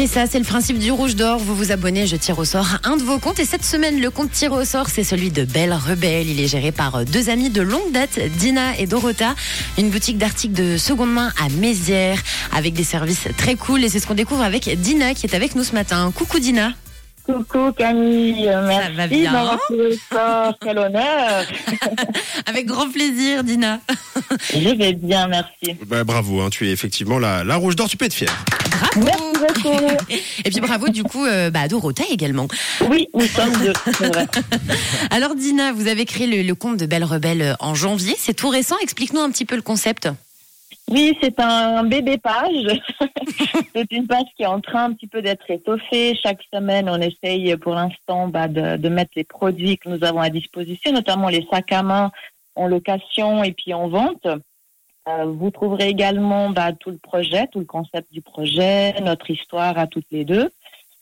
C'est ça, c'est le principe du rouge d'or. Vous vous abonnez, je tire au sort un de vos comptes. Et cette semaine, le compte tiré au sort, c'est celui de Belle Rebelle. Il est géré par deux amis de longue date, Dina et Dorota. Une boutique d'articles de seconde main à Mézières, avec des services très cool. Et c'est ce qu'on découvre avec Dina, qui est avec nous ce matin. Coucou Dina. Coucou Camille, merci va bien d'avoir trouvé ça, quel honneur. Avec grand plaisir, Dina. Je vais bien, merci. Bah, bravo, hein, tu es effectivement la, la rouge d'or, tu peux être fière. Bravo. Merci beaucoup. Et puis bravo du coup euh, bah, à Dorota également. Oui, nous sommes deux, c'est vrai. Alors Dina, vous avez créé le, le compte de Belle Rebelle euh, en janvier. C'est tout récent. Explique-nous un petit peu le concept. Oui, c'est un bébé page. c'est une page qui est en train un petit peu d'être étoffée. Chaque semaine, on essaye pour l'instant bah, de, mettre les produits que nous avons à disposition, notamment les sacs à main en location et puis en vente. Euh, vous trouverez également bah, tout le projet, tout le concept du projet, notre histoire à toutes les deux.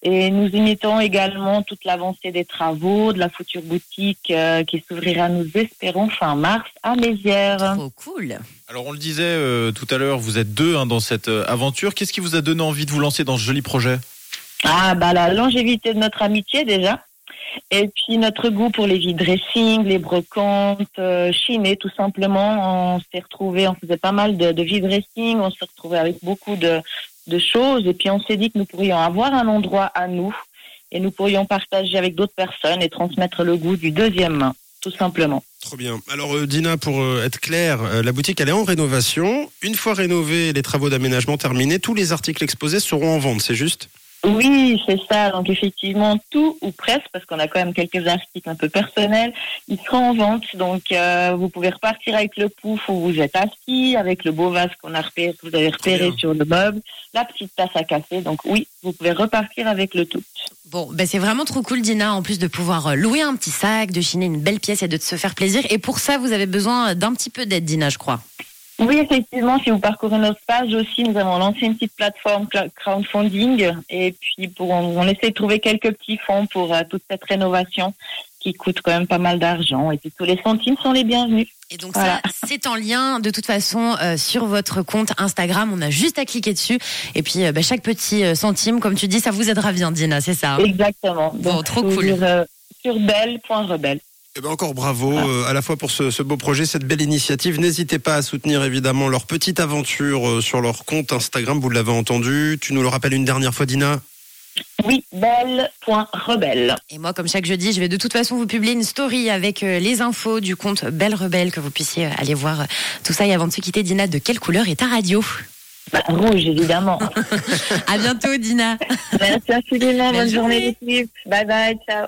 Et nous imitons également toute l'avancée des travaux de la future boutique euh, qui s'ouvrira, nous espérons, fin mars à Mézières. Trop cool. Alors on le disait euh, tout à l'heure, vous êtes deux hein, dans cette euh, aventure. Qu'est-ce qui vous a donné envie de vous lancer dans ce joli projet? Ah, bah la longévité de notre amitié déjà. Et puis notre goût pour les vides dressing, les brocantes, euh, chinés tout simplement. On s'est retrouvés, on faisait pas mal de, de vides dressing, on s'est retrouvés avec beaucoup de, de choses. Et puis on s'est dit que nous pourrions avoir un endroit à nous et nous pourrions partager avec d'autres personnes et transmettre le goût du deuxième main, tout simplement. Trop bien. Alors euh, Dina, pour euh, être clair, euh, la boutique elle est en rénovation. Une fois rénovée, les travaux d'aménagement terminés, tous les articles exposés seront en vente, c'est juste? Oui, c'est ça. Donc effectivement, tout ou presque, parce qu'on a quand même quelques articles un peu personnels, ils seront en vente. Donc euh, vous pouvez repartir avec le pouf où vous êtes assis, avec le beau vase qu'on a repéré, que vous avez repéré sur le meuble, la petite tasse à café. Donc oui, vous pouvez repartir avec le tout. Bon, ben c'est vraiment trop cool, Dina, en plus de pouvoir euh, louer un petit sac, de chiner une belle pièce et de se faire plaisir. Et pour ça, vous avez besoin d'un petit peu d'aide, Dina, je crois. Oui, effectivement, si vous parcourez notre page aussi, nous avons lancé une petite plateforme crowdfunding et puis pour, on, essaie de trouver quelques petits fonds pour euh, toute cette rénovation qui coûte quand même pas mal d'argent et puis tous les centimes sont les bienvenus. Et donc Voilà. ça, c'est en lien de toute façon euh, sur votre compte Instagram. On a juste à cliquer dessus. Et puis euh, bah, chaque petit euh, centime, comme tu dis, ça vous aidera bien, Dina, c'est ça. hein? Exactement. Bon, Donc, trop cool. euh, sur belle.rebelle. Eh ben encore bravo euh, à la fois pour ce, ce beau projet, cette belle initiative. N'hésitez pas à soutenir évidemment leur petite aventure euh, sur leur compte Instagram, vous l'avez entendu. Tu nous le rappelles une dernière fois, Dina? Oui, belle.rebelle. Et moi, comme chaque jeudi, je vais de toute façon vous publier une story avec euh, les infos du compte Belle Rebelle que vous puissiez aller voir tout ça. Et avant de se quitter, Dina, de quelle couleur est ta radio? Bah, rouge, évidemment. À bientôt, Dina. Merci infiniment. Belle Bonne journée, journée. l'équipe. Bye bye. Ciao.